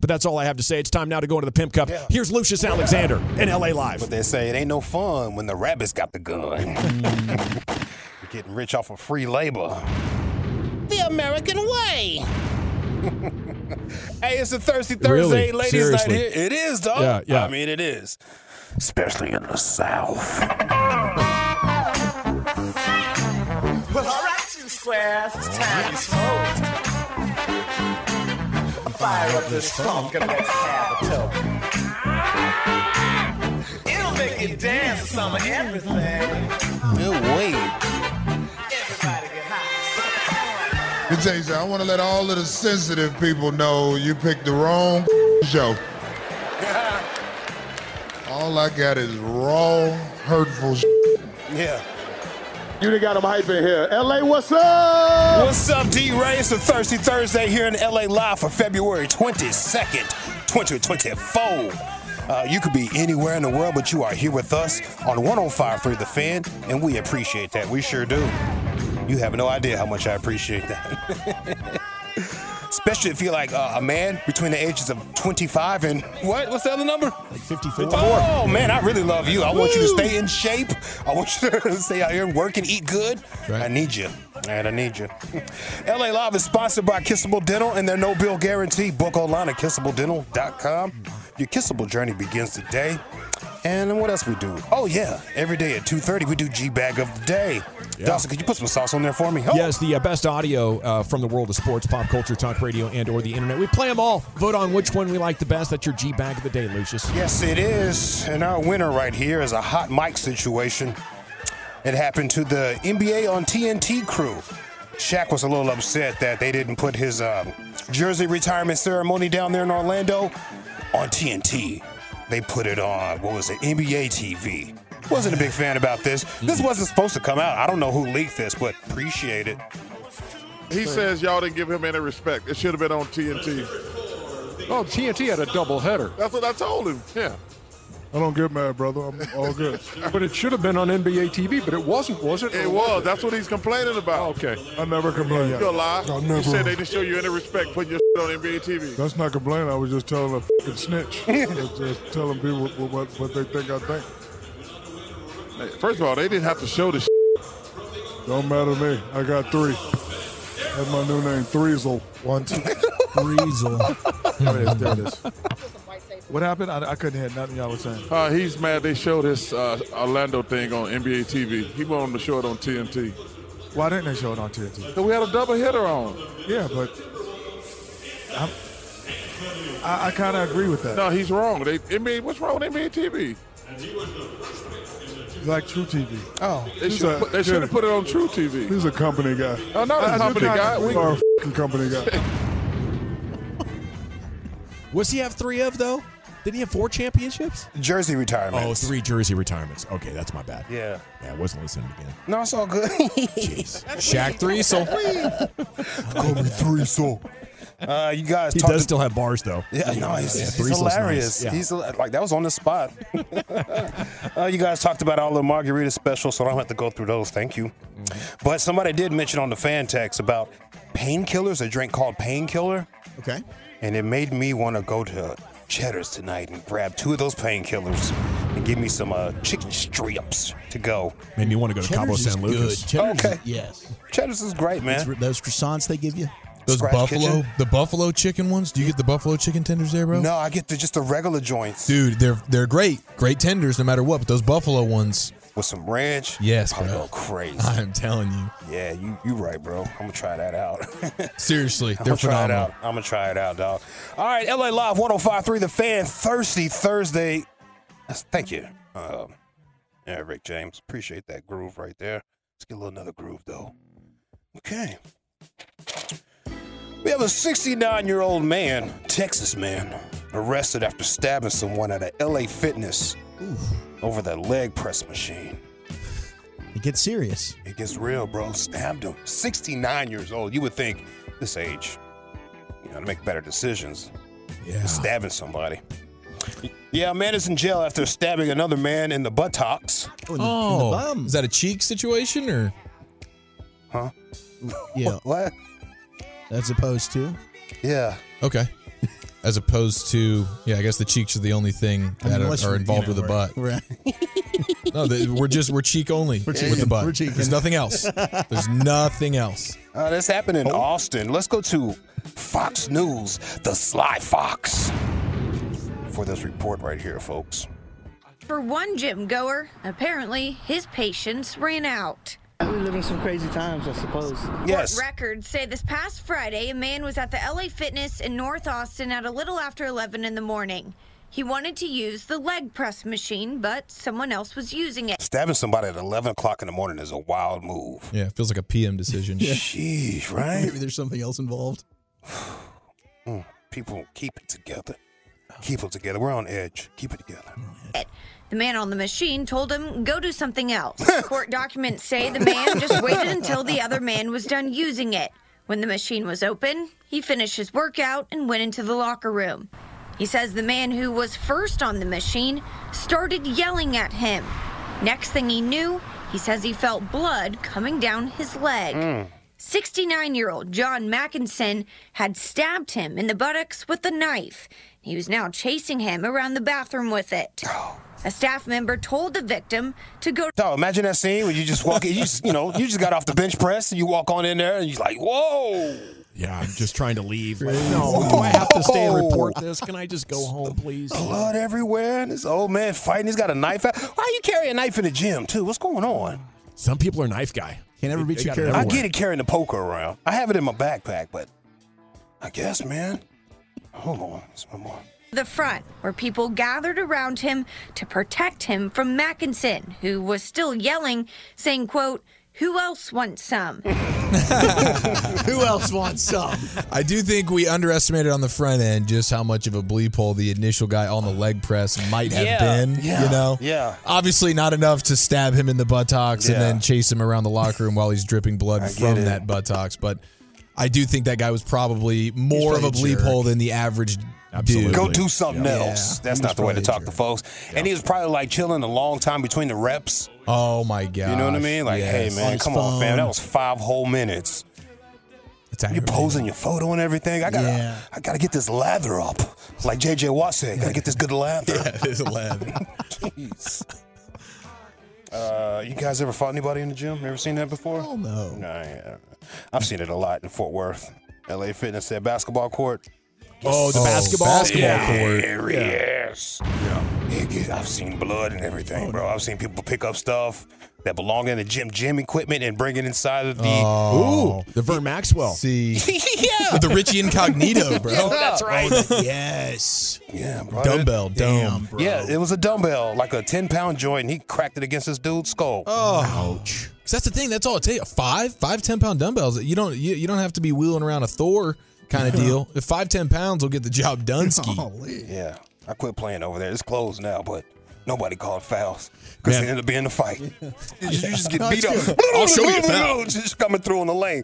But that's all I have to say. It's time now to go into the Pimp Cup. Here's Lucius Alexander in LA Live. But they say it ain't no fun when the rabbits got the gun. You're getting rich off of free labor. The American way. hey, it's a Thirsty Thursday, Really? ladies' Seriously? night here. It is, dog. Yeah, yeah. I mean, it is. Especially in the South. Well, all right, you squares, it's time to smoke. Fire up this funk and let's have a toke. It'll make you dance to some of everything. Good wait. Everybody get high. Let me tell you something. I want to let all of the sensitive people know you picked the wrong show. All I got is raw, hurtful Yeah. You done got them hype in here. LA, what's up? What's up, D Ray? It's a Thirsty Thursday here in LA Live for February 22nd, 2024. Uh, you could be anywhere in the world, but you are here with us on 105.3 The Fan, and we appreciate that. We sure do. You have no idea how much I appreciate that. Especially if you're like uh, a man between the ages of 25 and what? What's the other number? Like 54. Oh man, I really love you. I want you to stay in shape. I want you to stay out here and work and eat good. I need you. And I need you. LA Live is sponsored by Kissable Dental and their no bill guarantee. Book online at kissabledental.com. Your kissable journey begins today. And what else we do? Oh yeah, every day at 2:30 we do G Bag of the Day. Dawson, could you put some sauce on there for me? Oh. Yes, the uh, best audio uh, from the world of sports, pop culture, talk radio, and or the internet. We play them all. Vote on which one we like the best. That's your G bag of the day, Lucius. Yes, it is. And our winner right here is a hot mic situation. It happened to the NBA on TNT crew. Shaq was a little upset that they didn't put his um, jersey retirement ceremony down there in Orlando on TNT. They put it on, what was it, NBA TV. Wasn't a big fan about this. This mm-hmm. wasn't supposed to come out. I don't know who leaked this, but appreciate it. he says y'all didn't give him any respect. It should have been on TNT. Oh, TNT had a double header. That's what I told him. Yeah. I don't get mad, brother. I'm all good. But it should have been on NBA TV, but it wasn't, was it? It was. That's what he's complaining about. Okay. I never complained. You a lie. I You never. said they didn't show you any respect putting your on NBA TV. That's not complaining. I was just telling a fucking snitch. just, just telling people what, what, what they think I think. Hey, First of all, they didn't have to show this. Don't matter to me. I got three. That's my new name, Threezel. One, two. Threezel. there it is. There it is. What happened? I, I couldn't hear nothing y'all was saying. Uh, he's mad they showed this uh, Orlando thing on NBA TV. He wanted them to show it on TNT. Why didn't they show it on TNT? So we had a double hitter on. Yeah, but I'm, I, I kind of agree with that. No, he's wrong. They NBA, what's wrong with NBA TV? Like True TV. Oh, they should a- put, they should have put it on True TV. He's a company guy. Oh, not a I- I company guy. We- Or a fucking company guy. What's he have three of though? Didn't he have four championships? Jersey retirement. Oh, three jersey retirements. Okay, that's my bad. Yeah. Yeah, I wasn't listening again. No, it's all good. Jeez. Shaq Threesel. Call me Threesel. Uh, you guys He talked does still have bars though. Yeah, no, he's, Yeah, he's Threesel's hilarious. nice. Yeah. He's like that was on the spot. uh, you guys talked about all the margarita specials, so I don't have to go through those. Thank you. But somebody did mention on the fan text about painkillers, a drink called painkiller. Okay. And it made me want to go to Cheddar's tonight and grab two of those painkillers and give me some uh, chicken strips to go. Made me want to go to Cabo Cheddar's is San Lucas. good. Cheddar's Okay. is- yes. Cheddar's is great, man. Those, those croissants they give you. Those Scratch buffalo, Kitchen? the buffalo chicken ones. Do you get the buffalo chicken tenders there, bro? No, I get the just the regular joints Dude, they're they're great, great tenders no matter what. But those buffalo ones, with some ranch. yes, I'll bro. crazy. I'm telling you, Yeah, you you right, bro. I'm gonna try that out. seriously, I'm they're it phenomenal. out. I'm gonna try it out, dog. All right, LA Live 105.3 The Fan, Thirsty Thursday. Thank you. Um, yeah, Rick James. Appreciate that groove right there. Let's get a little another groove, though. Okay. We have a 69 year old man, Texas man, arrested after stabbing someone at a LA Fitness over the leg press machine. It gets serious. It gets real, bro. Stabbed him. 69 years old. You would think this age, you know, to make better decisions. Yeah. Stabbing somebody. Yeah, a man is in jail after stabbing another man in the buttocks. Oh, in the, in the Oh, bum. is that a cheek situation or? Huh? Yeah. What? As opposed to. Yeah. Okay. As opposed to, yeah, I guess the cheeks are the only thing I mean, that are, are involved you know, with the butt. Right. No, they, we're just we're cheek only with the butt. We're cheeking. There's nothing else. There's nothing else. Uh, this happened in Austin. Let's go to Fox News, the Sly Fox, for this report right here, folks. For one gym goer, apparently his patience ran out. We're living some crazy times, I suppose. Yes. Court records say this past Friday, a man was at the LA Fitness in North Austin at a little after 11 in the morning. He wanted to use the leg press machine, but someone else was using it. Stabbing somebody at 11 o'clock in the morning is a wild move. Yeah, it feels like a PM decision. Sheesh, right? Maybe there's something else involved. Mm, People keep it together. Keep it together. We're on edge. Keep it together. The man on the machine told him, go do something else. Court documents say the man just waited until the other man was done using it. When the machine was open, he finished his workout and went into the locker room. He says the man who was first on the machine started yelling at him. Next thing he knew, he says he felt blood coming down his leg. Mm. 69 year old John Mackinson had stabbed him in the buttocks with a knife. He was now chasing him around the bathroom with it. A staff member told the victim to go Oh, imagine that scene where you just walk in, you just, you know, you just got off the bench press and you walk on in there and you're like, whoa. Yeah, I'm just trying to leave. Like, no, do I have to stay and report this? Can I just go home, please? Blood everywhere. And this old man fighting. He's got a knife out. Why you carry a knife in the gym, too? What's going on? Some people are knife guy. Can't ever They- be they too careful. I get it carrying the poker around. I have it in my backpack, but I guess, man. Hold on. There's one more. The front, where people gathered around him to protect him from Mackinson, who was still yelling, saying, quote, who else wants some? Who else wants some? I do think we underestimated on the front end just how much of a bleep hole the initial guy on the leg press might have Yeah, been. yeah, you know, yeah. Obviously, not enough to stab him in the buttocks and then chase him around the locker room while he's dripping blood from it. that buttocks. But I do think that guy was probably more of a a bleep jerk. hole than the average Absolutely. Go do something Yeah. else. That's not the way to talk to folks. And he was probably like chilling a long time between the reps. Oh my god! You know what I mean? Like, hey man, come on, fam. That was five whole minutes. You're posing your photo and everything. I gotta, Yeah. I gotta get this lather up. Like JJ Watt said, I gotta get this good lather. Yeah, it is a lab. Jeez. Uh, you guys ever fought anybody in the gym? Ever seen that before? Oh no. No, yeah. I've seen it a lot in Fort Worth. LA Fitness at basketball court. Oh, the Oh, basketball. basketball yeah. court. There he is. Yeah. I've seen blood and everything, oh, bro. I've seen people pick up stuff that belong in the gym, gym equipment, and bring it inside of the. Oh, Ooh, the Vern Maxwell. see, yeah. the Richie Incognito, bro. Yo, that's oh, right. Yes. Yeah, bro. Dumbbell Damn, dome. bro. Yeah, it was a dumbbell, like a 10 pound joint, and he cracked it against this dude's skull. Oh, ouch. Because that's the thing. That's all it takes. Five, five, ten pound dumbbells. You don't, you, you don't have to be wheeling around a Thor kind of deal. If five, ten pounds will get the job done, ski. Holy. Yeah, I quit playing over there. It's closed now, but nobody called fouls because Man. it ended up being a fight. You just, you just get No, beat it's up. I'll show you a foul. Just coming through on the lane.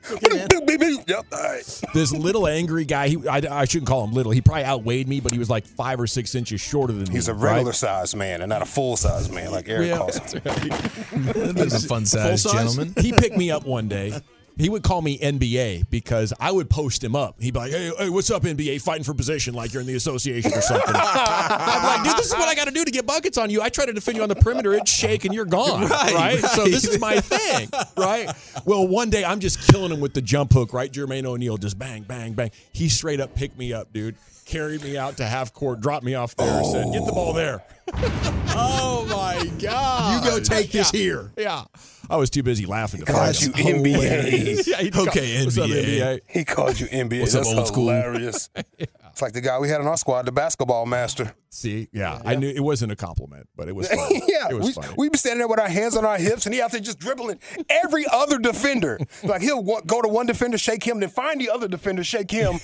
Yep, all right. This little angry guy. He, I, I shouldn't call him little. He probably outweighed me, but he was like five or six inches shorter than me. He's a right? regular sized man and not a full sized man like Eric Yeah, calls him. That'd be some fun size, size? gentlemen. he picked me up one day. He would call me NBA because I would post him up. He'd be like, "Hey, hey, what's up, NBA? Fighting for position like you're in the association or something." I'm like, "Dude, this is what I got to do to get buckets on you. I try to defend you on the perimeter. It's shake and you're gone, Right, right? So this is my thing, right? Well, one day I'm just killing him with the jump hook, right? Jermaine O'Neal just bang, bang, bang. He straight up picked me up, dude. Carried me out to half court, dropped me off there, and said, "Get the ball there." oh my god! You go take this Yeah. here. Yeah. I was too busy laughing to Called fight you him. NBA. Yeah, he called- Okay, What's up, NBA. NBA? He called you NBA. What's up, That's old school? hilarious. It's like the guy we had on our squad, the basketball master. See, yeah, I knew it wasn't a compliment, but it was funny. yeah, it was we, funny. we be standing there with our hands on our hips, and he out there just dribbling every other defender. Like he'll go to one defender, shake him, then find the other defender, shake him,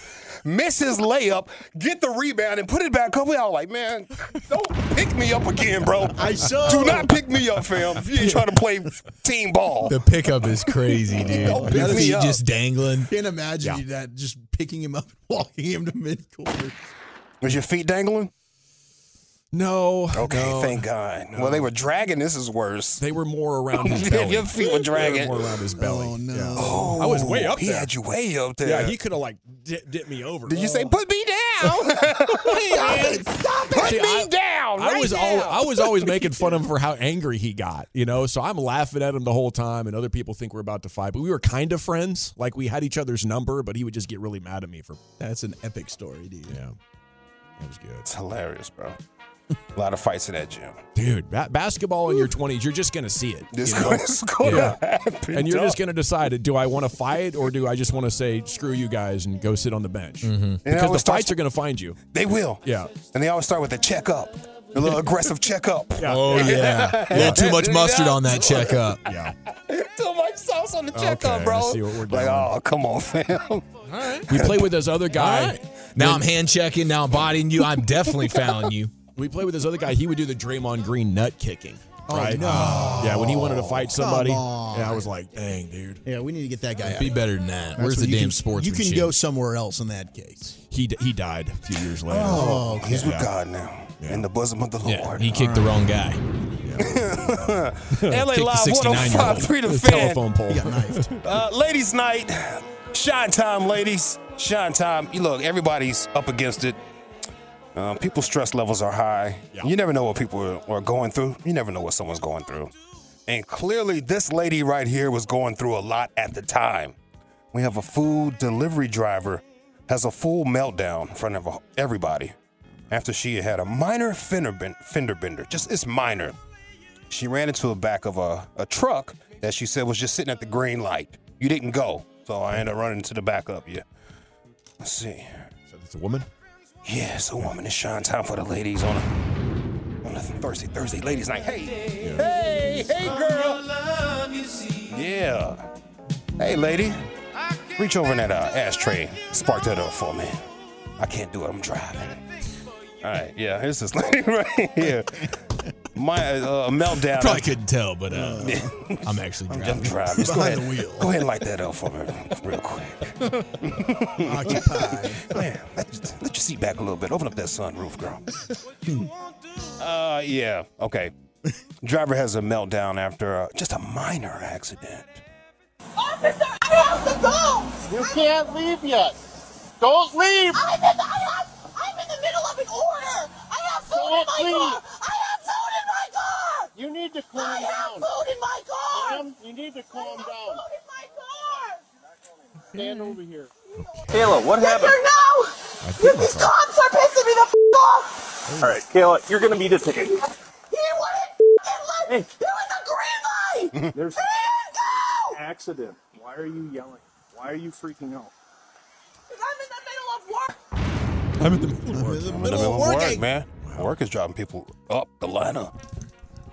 miss his layup, get the rebound, and put it back up. We all like, man, don't pick me up again, bro. I saw. Do not pick me up, fam. If you ain't trying to play team ball. The pickup is crazy, dude. Don't pick me up. just dangling. Can't imagine Yeah. you that just picking him up and walking him to midcourt. Was your feet dangling? No, Okay, no. thank God. Well, they were dragging. This is worse. They were more around his belly. your feet were They dragging. more around his belly. Oh, no. Yeah. Oh, I was way up He there. He had you way up there. Yeah, he could have like dipped, dipped me over. Did you say oh. put me down? Stop it! Stop Put See, me I- down! I was now. al- I was always making fun of him for how angry he got, you know. So I'm laughing at him the whole time, and other people think we're about to fight. But we were kind of friends, like we had each other's number. But he would just get really mad at me for That's an epic story, dude. yeah. It was good, It's hilarious, bro. A lot of fights in that gym. dude. Ba- basketball in your 20s, you're just gonna see it, This you know? is going to happen. and you're just gonna decide: do I want to fight, or do I just want to say screw you guys and go sit on the bench? Mm-hmm. And it Because the always starts- fights are gonna find you. They will. Yeah. And they always start with a checkup. A little aggressive checkup. Yeah. Oh yeah, a little too much mustard on that checkup. Yeah. Too much sauce on the checkup, Okay, bro. I see what we're like, oh, come on, fam. We play with this other guy. Now I'm hand checking. Now I'm bodying you. I'm definitely fouling you. We played with this other guy. He would do the Draymond Green nut kicking. Oh, right? no. Yeah, when he wanted to fight somebody. on. And I was like, dang, dude. Yeah, we need to get that guy out. Be better than that. That's Where's the you damn can- sportsmanship? You can go somewhere else in that case. He d- he died a few years later. Oh, He's with Yeah. God now. In the bosom of the Lord. Yeah, he kicked the wrong guy. LA Kicked Live 69-year-old. 105.3 the The fan. telephone pole. He got knifed. Uh, ladies' night, shine time, ladies, shine time. You look, everybody's up against it. Uh, people's stress levels are high. Yeah. You never know what people are, going through. You never know what someone's going through. And clearly, this lady right here was going through a lot at the time. We have a food delivery driver has a full meltdown in front of everybody after she had a minor fender, fender bender. Just it's minor. She ran into the back of a, a truck that she said was just sitting at the green light. You didn't go, so I ended up running to the back of you. Let's see. So it's a woman? Yeah, a woman. It's shine time for the ladies on a, on a Thursday, Thursday ladies night. Hey, hey, hey, girl. Yeah. Hey, lady. Reach over in that uh, ashtray. Spark that up for me. I can't do it. I'm driving. All right. Yeah, here's this lady right here. My uh, meltdown. Probably couldn't tell, but uh, I'm actually driving. I'm driving. just driving. Go Behind ahead, the wheel. Go ahead and light that up for me, real quick. Occupy. Man, let, let your seat back a little bit. Open up that sunroof, girl. uh, yeah. Okay. Driver has a meltdown after uh, just a minor accident. Officer, I have to go! You can't leave yet. Don't leave! I'm in, the, I have, I'm in the middle of an order! I have food in my car! I have food in my car! You need to calm I down. I have food in my car! Ma'am, you need to calm down. food in my car! Stand over here. Kayla, what happened? Victor, no! These cops are pissing me the f*** off! All right, Kayla, you're gonna be detained. He wouldn't f***ing let me! There was a green light! There's Man, go! accident. Why are you yelling? Why are you freaking out? I'm in the middle of work. I'm in the middle of work. I'm in the middle of work, man. Work is driving people up the ladder.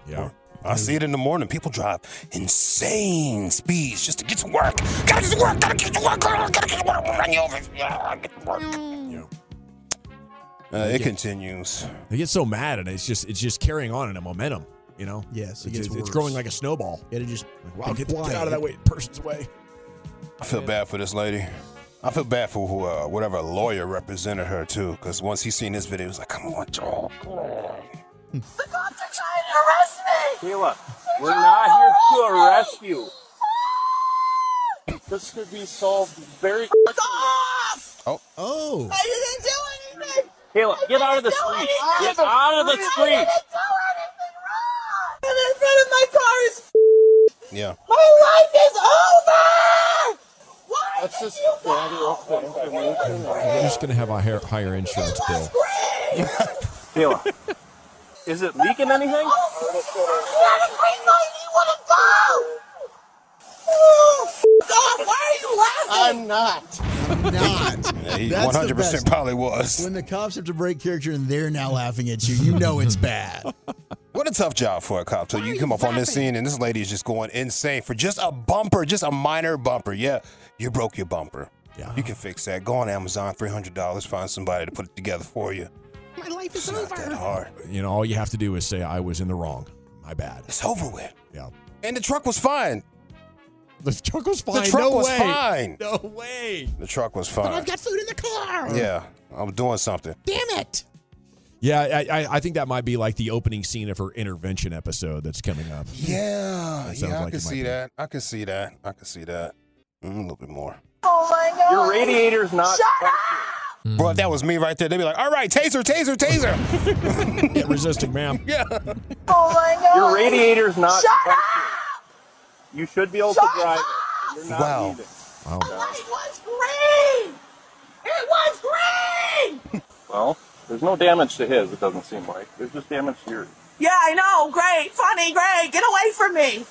Yeah. I see it in the morning. People drive insane speeds just to get to work. Gotta get to work. Gotta get to work. Gotta get to work. Run you over. Yeah, get to work. Uh, it continues. They get so mad, and it's just it's just carrying on in a momentum. You know. Yes, it it's, gets it's growing like a snowball. Yeah, to just Wow, get, get out of that way, person's way. I feel bad for this lady. I feel bad for who, uh, whatever lawyer represented her too, because once he seen this video, he was like, "Come on, Joel, come on." The cops are trying to arrest me! Kayla, we're not here to arrest you. This could be solved very quickly. Off! Oh. Oh. I didn't do anything! Kayla, get out of the street. Get out of the I street. didn't do anything wrong! And in front of my car is Yeah. My life is over! Why Let's did just you gather up the information. We're just gonna have a higher, higher insurance bill. Kayla, is it leaking anything? He had a green light and he wouldn't go! Oh, f- off! Why are you laughing? I'm not. Not. Yeah, he That's the 100% probably was. When the cops have to break character and they're now laughing at you, you know it's bad. What a tough job for a cop. So you come up on this scene and this lady is just going insane for just a bumper, just a minor bumper. Yeah, you broke your bumper. Yeah. You can fix that. Go on Amazon, $300, find somebody to put it together for you. My life is It's not that hard. You know, all you have to do is say, "I was in the wrong. My bad." It's over with. Yeah. And the truck was fine. The truck was fine. The truck no was way. fine. No way. The truck was fine. But I've got food in the car. yeah, I'm doing something. Damn it. Yeah, I, I, I think that might be like the opening scene of her intervention episode that's coming up. Yeah, That sounds yeah, I like can see be. that. I can see that. I can see that. Mm, a little bit more. Oh my god! Your radiator's not. Shut up! Mm. Bro, if that was me right there, they'd be like, all right, taser, taser, taser. Get resisting, ma'am. yeah. Oh my god! Your radiator's not. Shut up! You should be able to drive it. You're not Wow. leaving. Wow. The light was green! It was green! Well, there's no damage to his. It doesn't seem like. There's just damage to yours. Yeah, I know. Great. Funny. Great. Get away from me.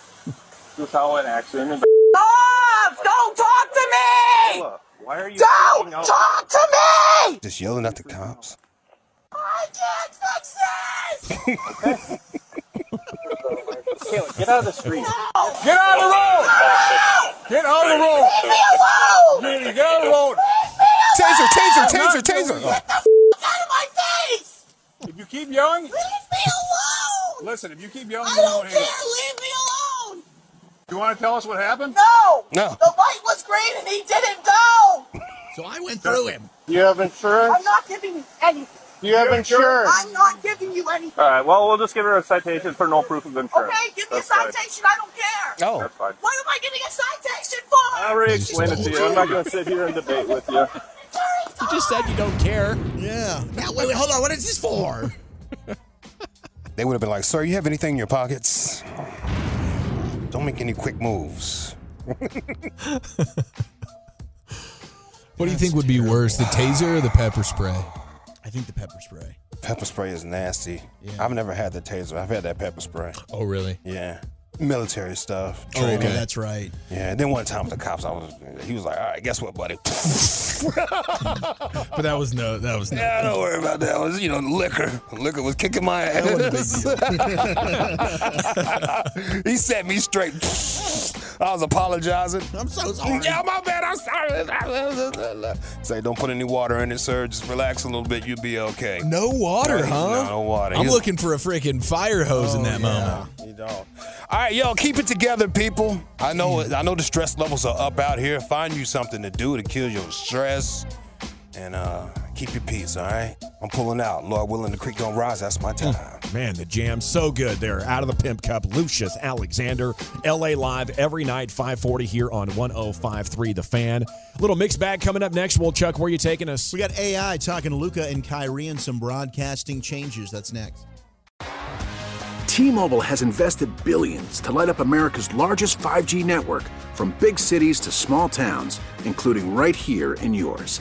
This is how an accident. is- Stop! Don't talk to me! Kayla, Why are you Don't talk to me! Just yelling at the cops. I can't fix this! Kayla, get out of the street. Get out of the road! Get out of the road. Leave me alone! You get out of the road. Taser, taser, taser, taser. Get the f- out of my face! If you keep yelling, Leave me alone! listen. If you keep yelling, I don't care. Leave me alone! Do you want to tell us what happened? No! No. The light was green and he didn't go! So I went through him. You have insurance. I'm not giving you anything. You have insurance. I'm not giving you anything. All right. Well, we'll just give her a citation for no proof of insurance. Okay, give me a That's fine. citation. I don't care. Oh. That's fine. What am I getting a citation for? I already explained it to you. I'm not going to sit here and debate with you. You just said you don't care. Yeah. Now, wait, wait, hold on. What is this for? They would have been like, sir, you have anything in your pockets? Don't make any quick moves. What do you think would be worse, the taser or the pepper spray? I think the pepper spray. Pepper spray is nasty. Yeah. I've never had the taser. I've had that pepper spray. Oh, really? Yeah. Military stuff. Oh, training. okay, that's right. Yeah. And then one time with the cops, I was, he was like, all right, guess what, buddy? But that was no, that was no. Yeah, don't worry about that. It was, you know, liquor. Liquor was kicking my ass. he set me straight. I was apologizing. I'm so sorry. Yeah, my bad. I'm sorry. Say, don't put any water in it, sir. Just relax a little bit. You'll be okay. No water, No, huh? No water. I'm He's- looking for a freaking fire hose in that moment. You don't. All right, yo, keep it together, people. I know. I know the stress levels are up out here. Find you something to do to kill your stress, and uh, keep your peace. All right. I'm pulling out. Lord willing, the creek don't rise. That's my mm. time. Man, the jam's so good there. Out of the Pimp Cup, Lucius Alexander, LA Live every night, 540 here on 1053 The Fan. Little mixed bag coming up next. Well, Chuck, where are you taking us? We got AI talking to Luka and Kyrie and some broadcasting changes. That's next. T-Mobile has invested billions to light up America's largest 5G network from big cities to small towns, including right here in yours.